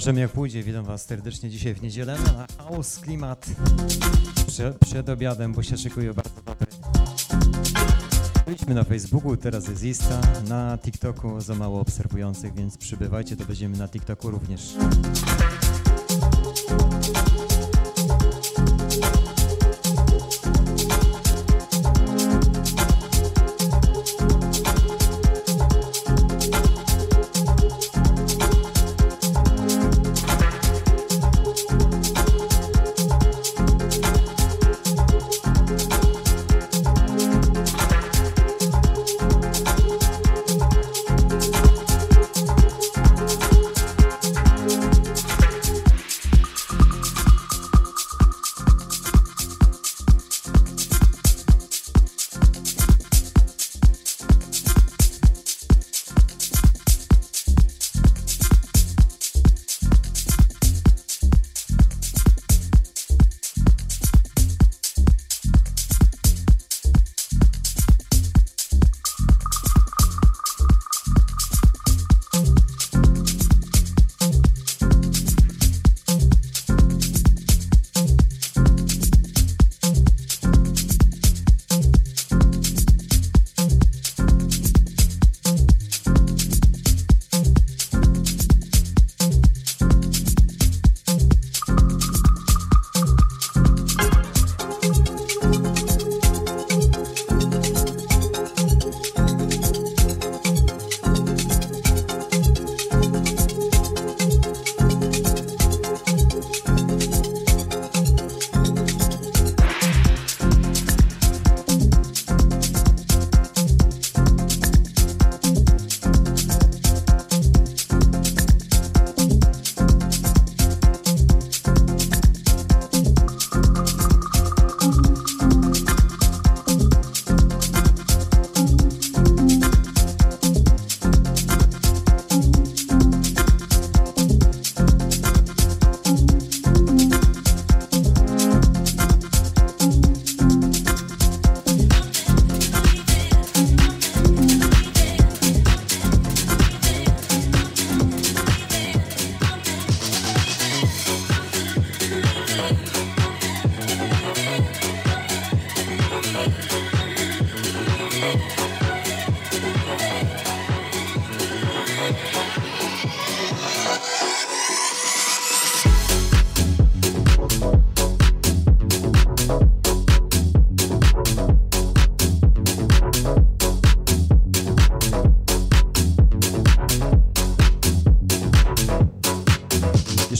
Zobaczymy jak pójdzie. Witam Was serdecznie dzisiaj w niedzielę na House Klimat Prze przed obiadem, bo się szykuje bardzo dobry. Byliśmy na Facebooku, teraz jest Insta, na TikToku za mało obserwujących, więc przybywajcie, to będziemy na TikToku również.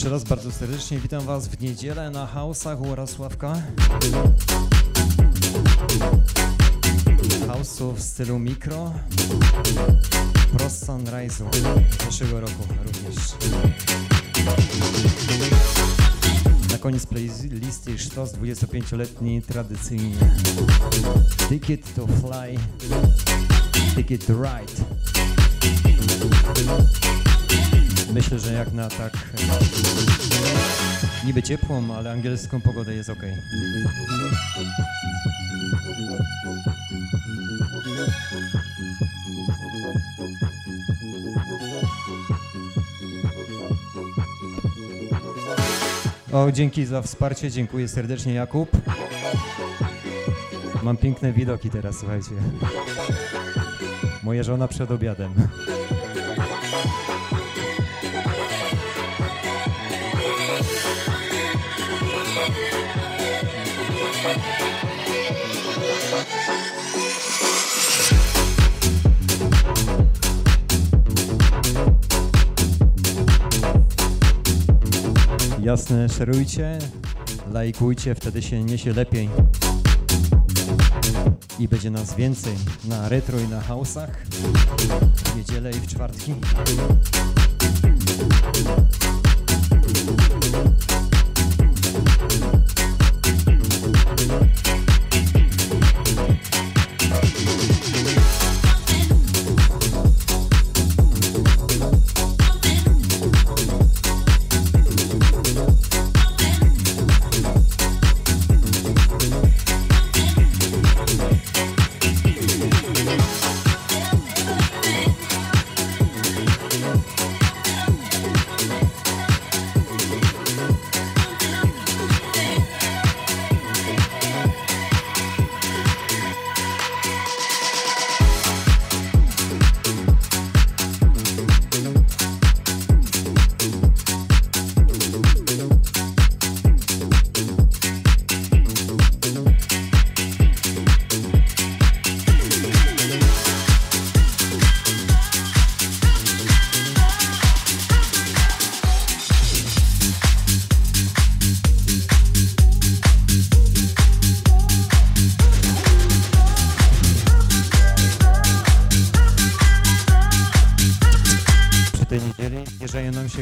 Jeszcze raz bardzo serdecznie witam Was w niedzielę na House'ach u Jarosławka. House'u w stylu mikro. Prost Sunrise'u zeszłego roku również. Na koniec playlisty sztos 25-letni tradycyjnie. Ticket to Fly, Ticket to Ride. Myślę, że jak na tak niby ciepłą, ale angielską pogodę jest ok. O, dzięki za wsparcie, dziękuję serdecznie Jakub. Mam piękne widoki teraz, słuchajcie. Moja żona przed obiadem. Jasne, szerujcie, lajkujcie, wtedy się niesie lepiej. I będzie nas więcej na retro i na house'ach w niedzielę i w czwartki.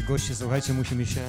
goście, słuchajcie, musimy się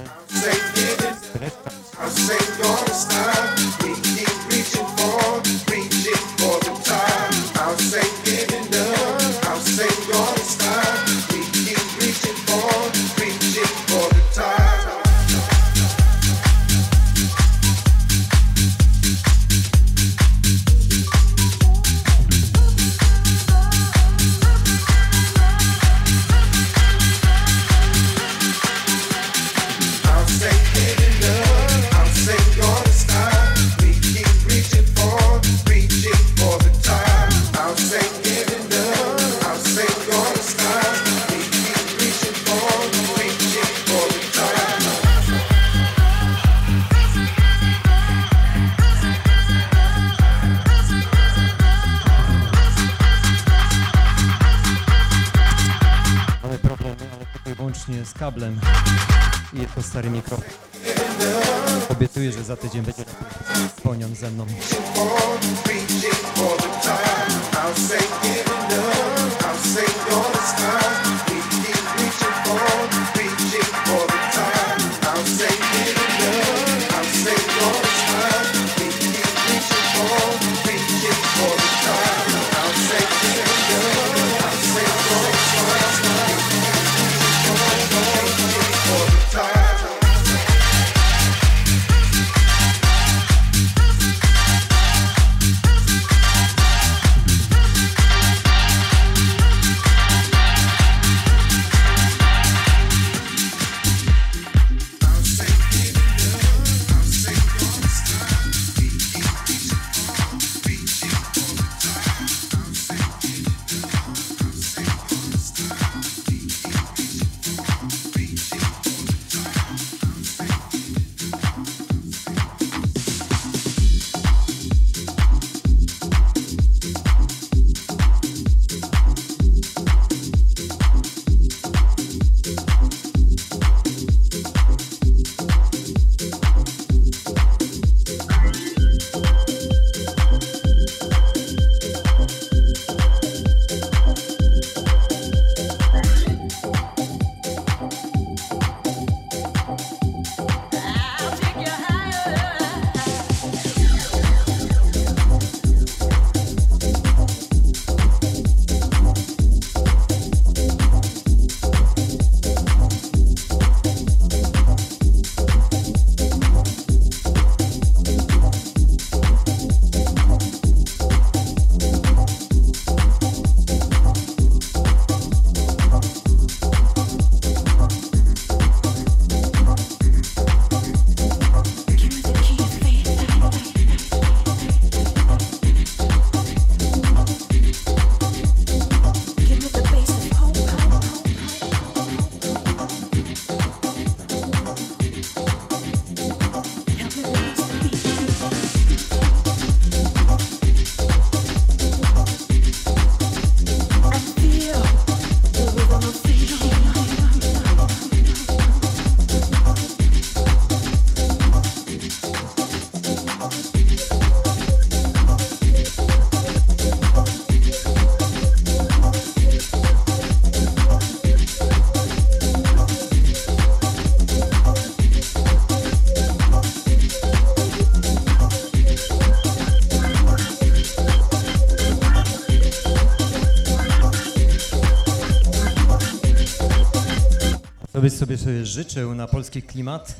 sobie sobie życzył na polski klimat?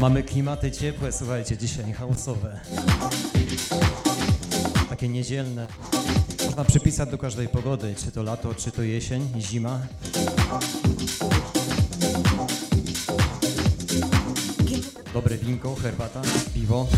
Mamy klimaty ciepłe, słuchajcie, dzisiaj chaosowe. Takie niedzielne. Można przypisać do każdej pogody, czy to lato, czy to jesień, zima. Dobre winko, herbata, piwo.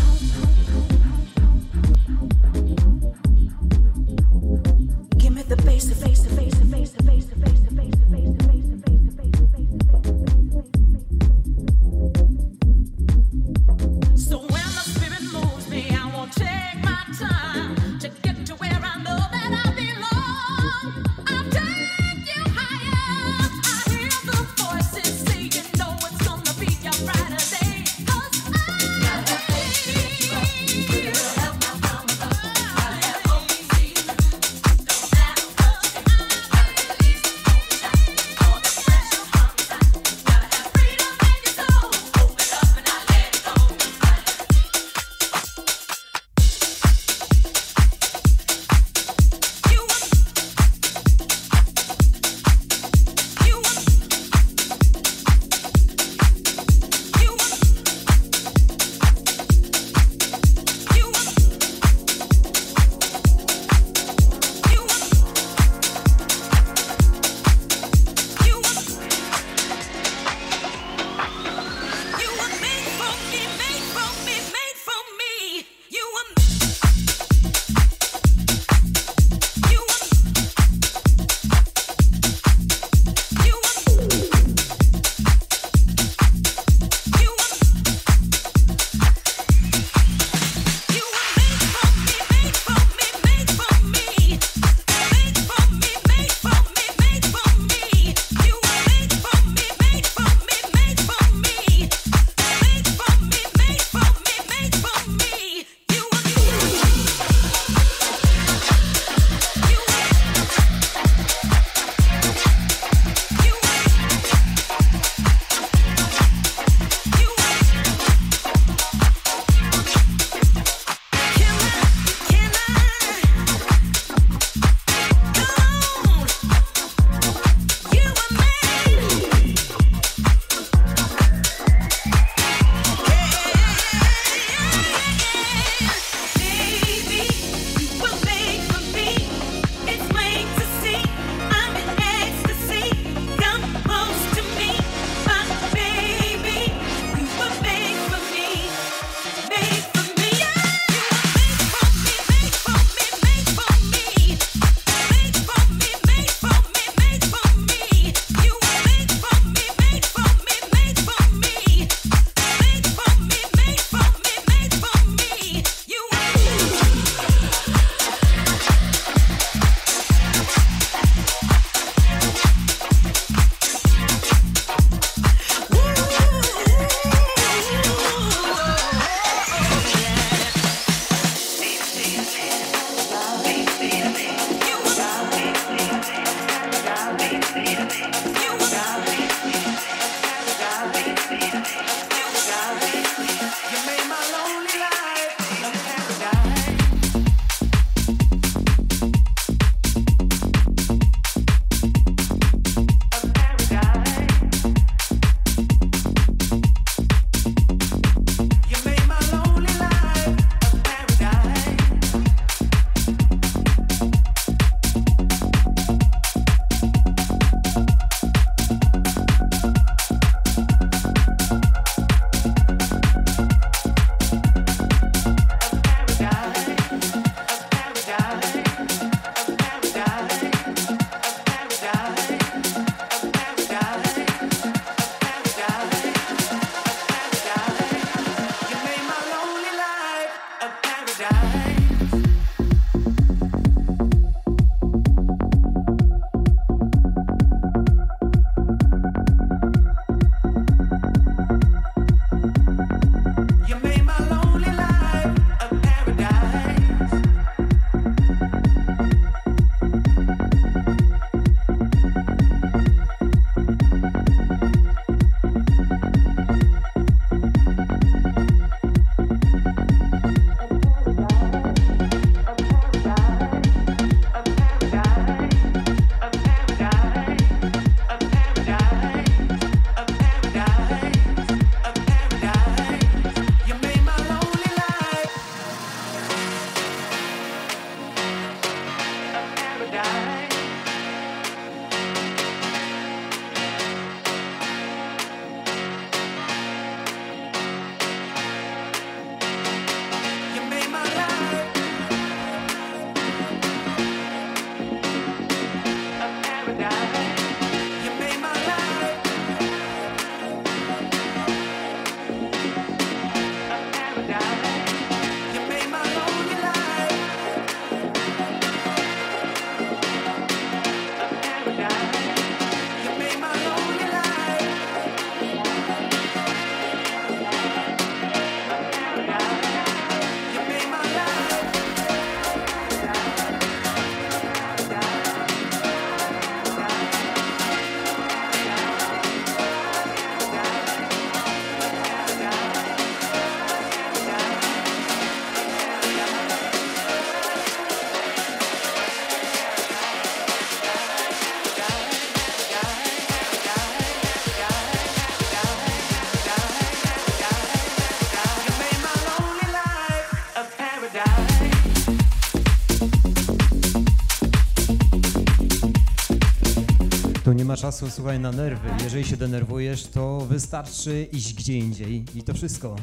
Czasu, słuchaj, na nerwy. Jeżeli się denerwujesz, to wystarczy iść gdzie indziej i to wszystko.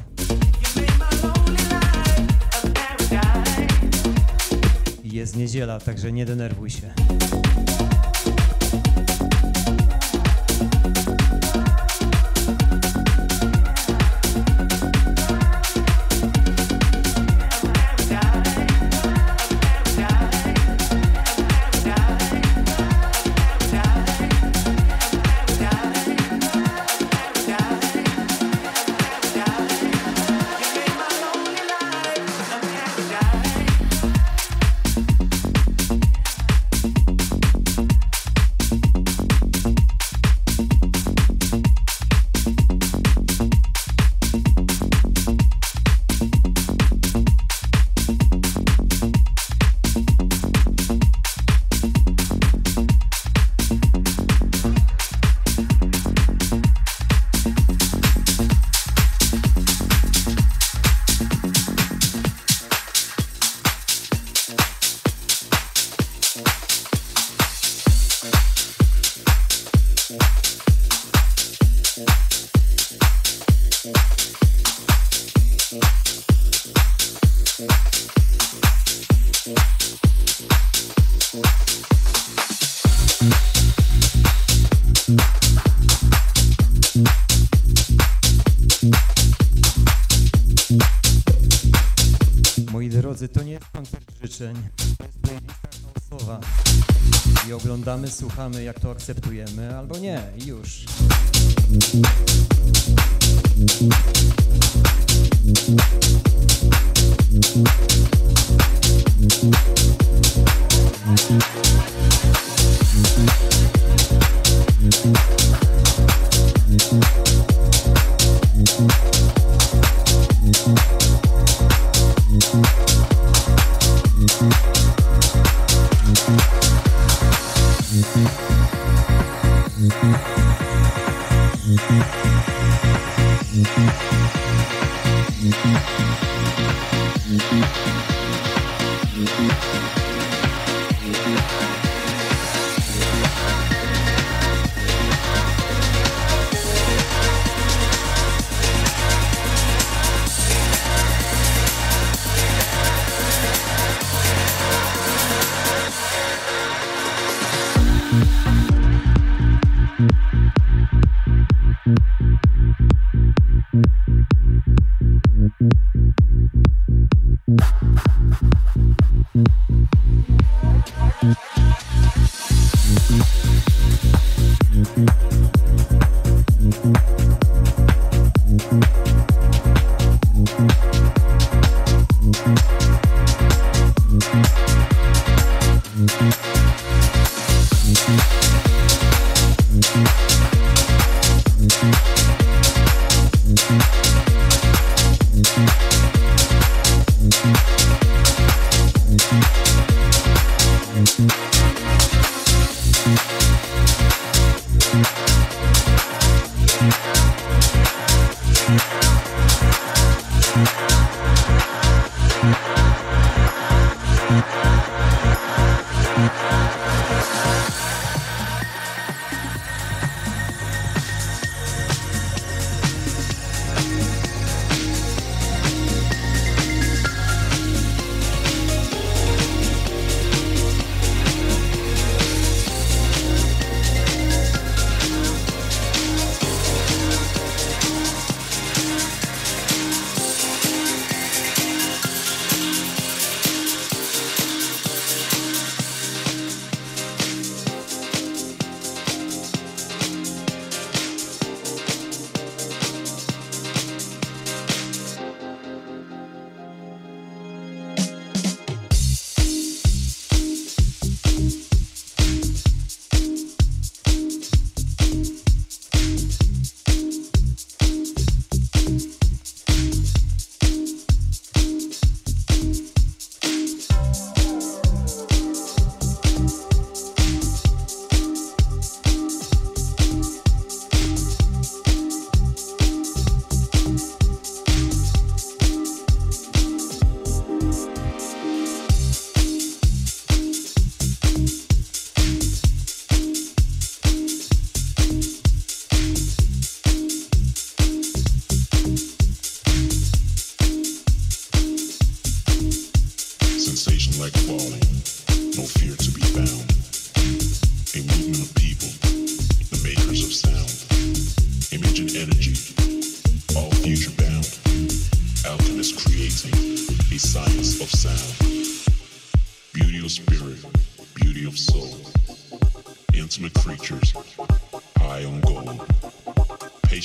Jest niedziela, także nie denerwuj się. Słuchamy, jak to akceptujemy, albo nie, i już.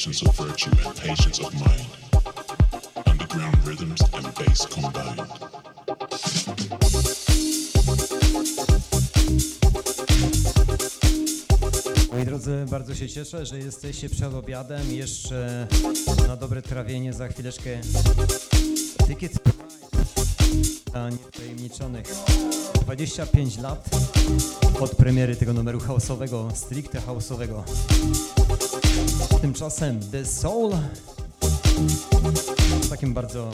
Patience of virtue and patience of mind. Underground rhythms and bass combined. Moi drodzy, bardzo się cieszę, że jesteście przed obiadem. Jeszcze na dobre trawienie za chwileczkę Ticket dla niewtajemniczonych. 25 lat od premiery tego numeru house'owego, stricte house'owego. Tymczasem The Soul w takim bardzo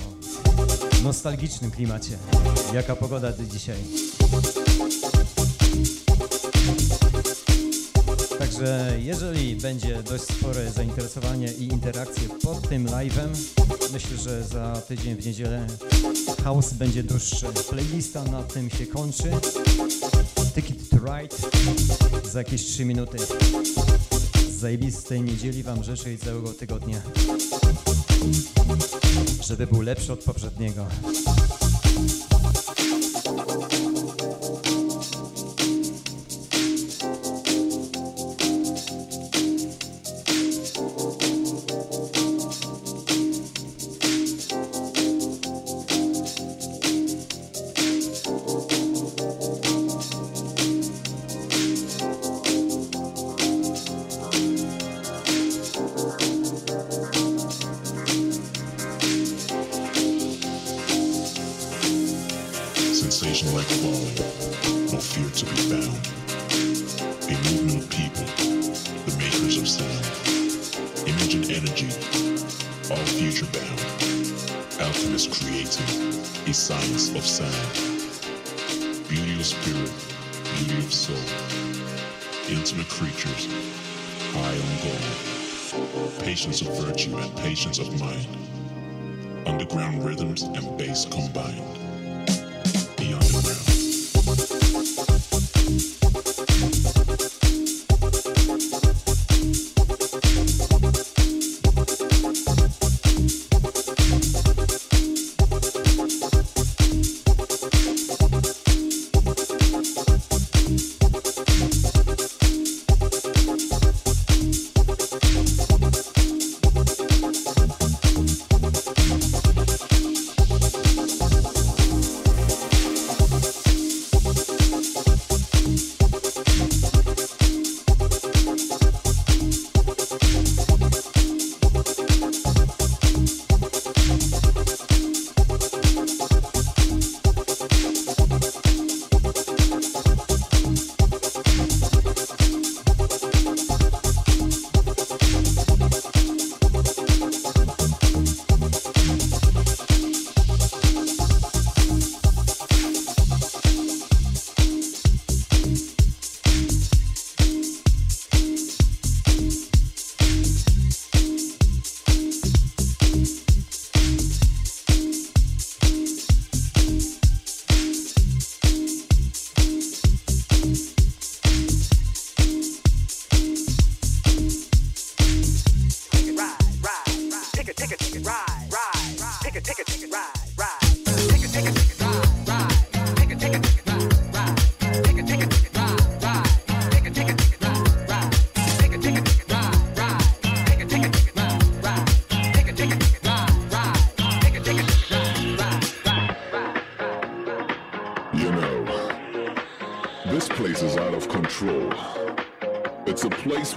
nostalgicznym klimacie. Jaka pogoda dzisiaj? Także jeżeli będzie dość spore zainteresowanie i interakcje pod tym live'em, myślę, że za tydzień w niedzielę house będzie dłuższy. Playlista na tym się kończy. Ticket to Ride za jakieś 3 minuty. Zajebistej niedzieli Wam życzę i całego tygodnia. Żeby był lepszy od poprzedniego. Sound. Image and energy, all future bound. Alchemist creating a science of sound. Beauty of spirit, beauty of soul. Intimate creatures, high on gold. Patience of virtue and patience of mind. Underground rhythms and bass combined.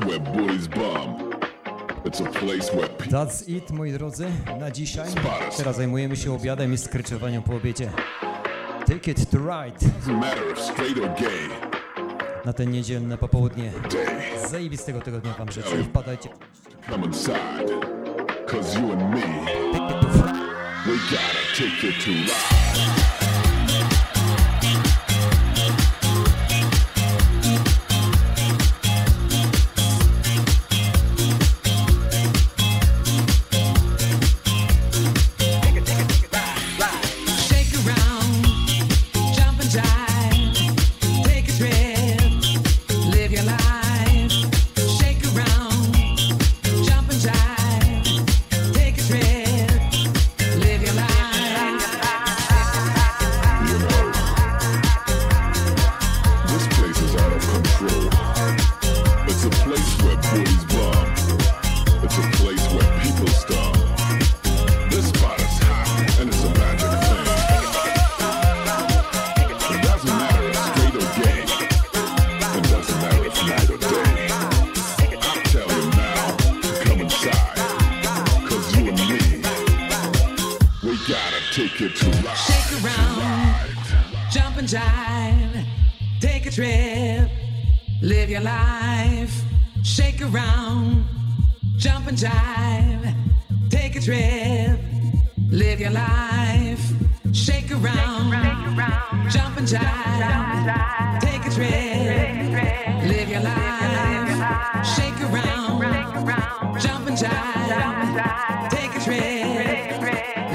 Where bullies bomb. It's a place where people That's it, moi drodzy, na dzisiaj. Teraz zajmujemy się obiadem i skryczowaniem po obiedzie. Ticket to Ride doesn't matter if straight or gay. na ten niedzielne popołudnie. Day, Zajebistego tygodnia Wam życzę. Wpadajcie. come inside. Cause you and me, we gotta take it to ride.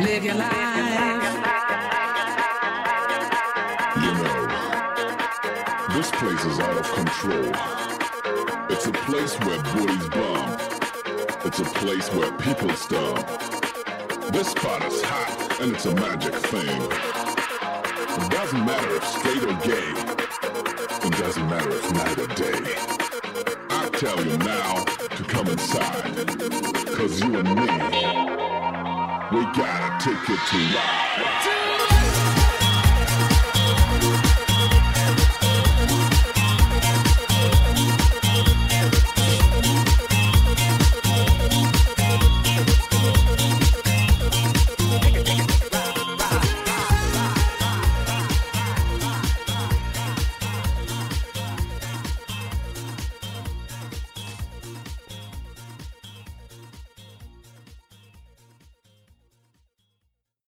Live your life. You know, this place is out of control. It's a place where booties bomb. It's a place where people stomp. This spot is hot, and it's a magic thing. It doesn't matter if straight gay. It doesn't matter if night or day. I tell you now to come inside. Cause you and me, we gotta take it to ride.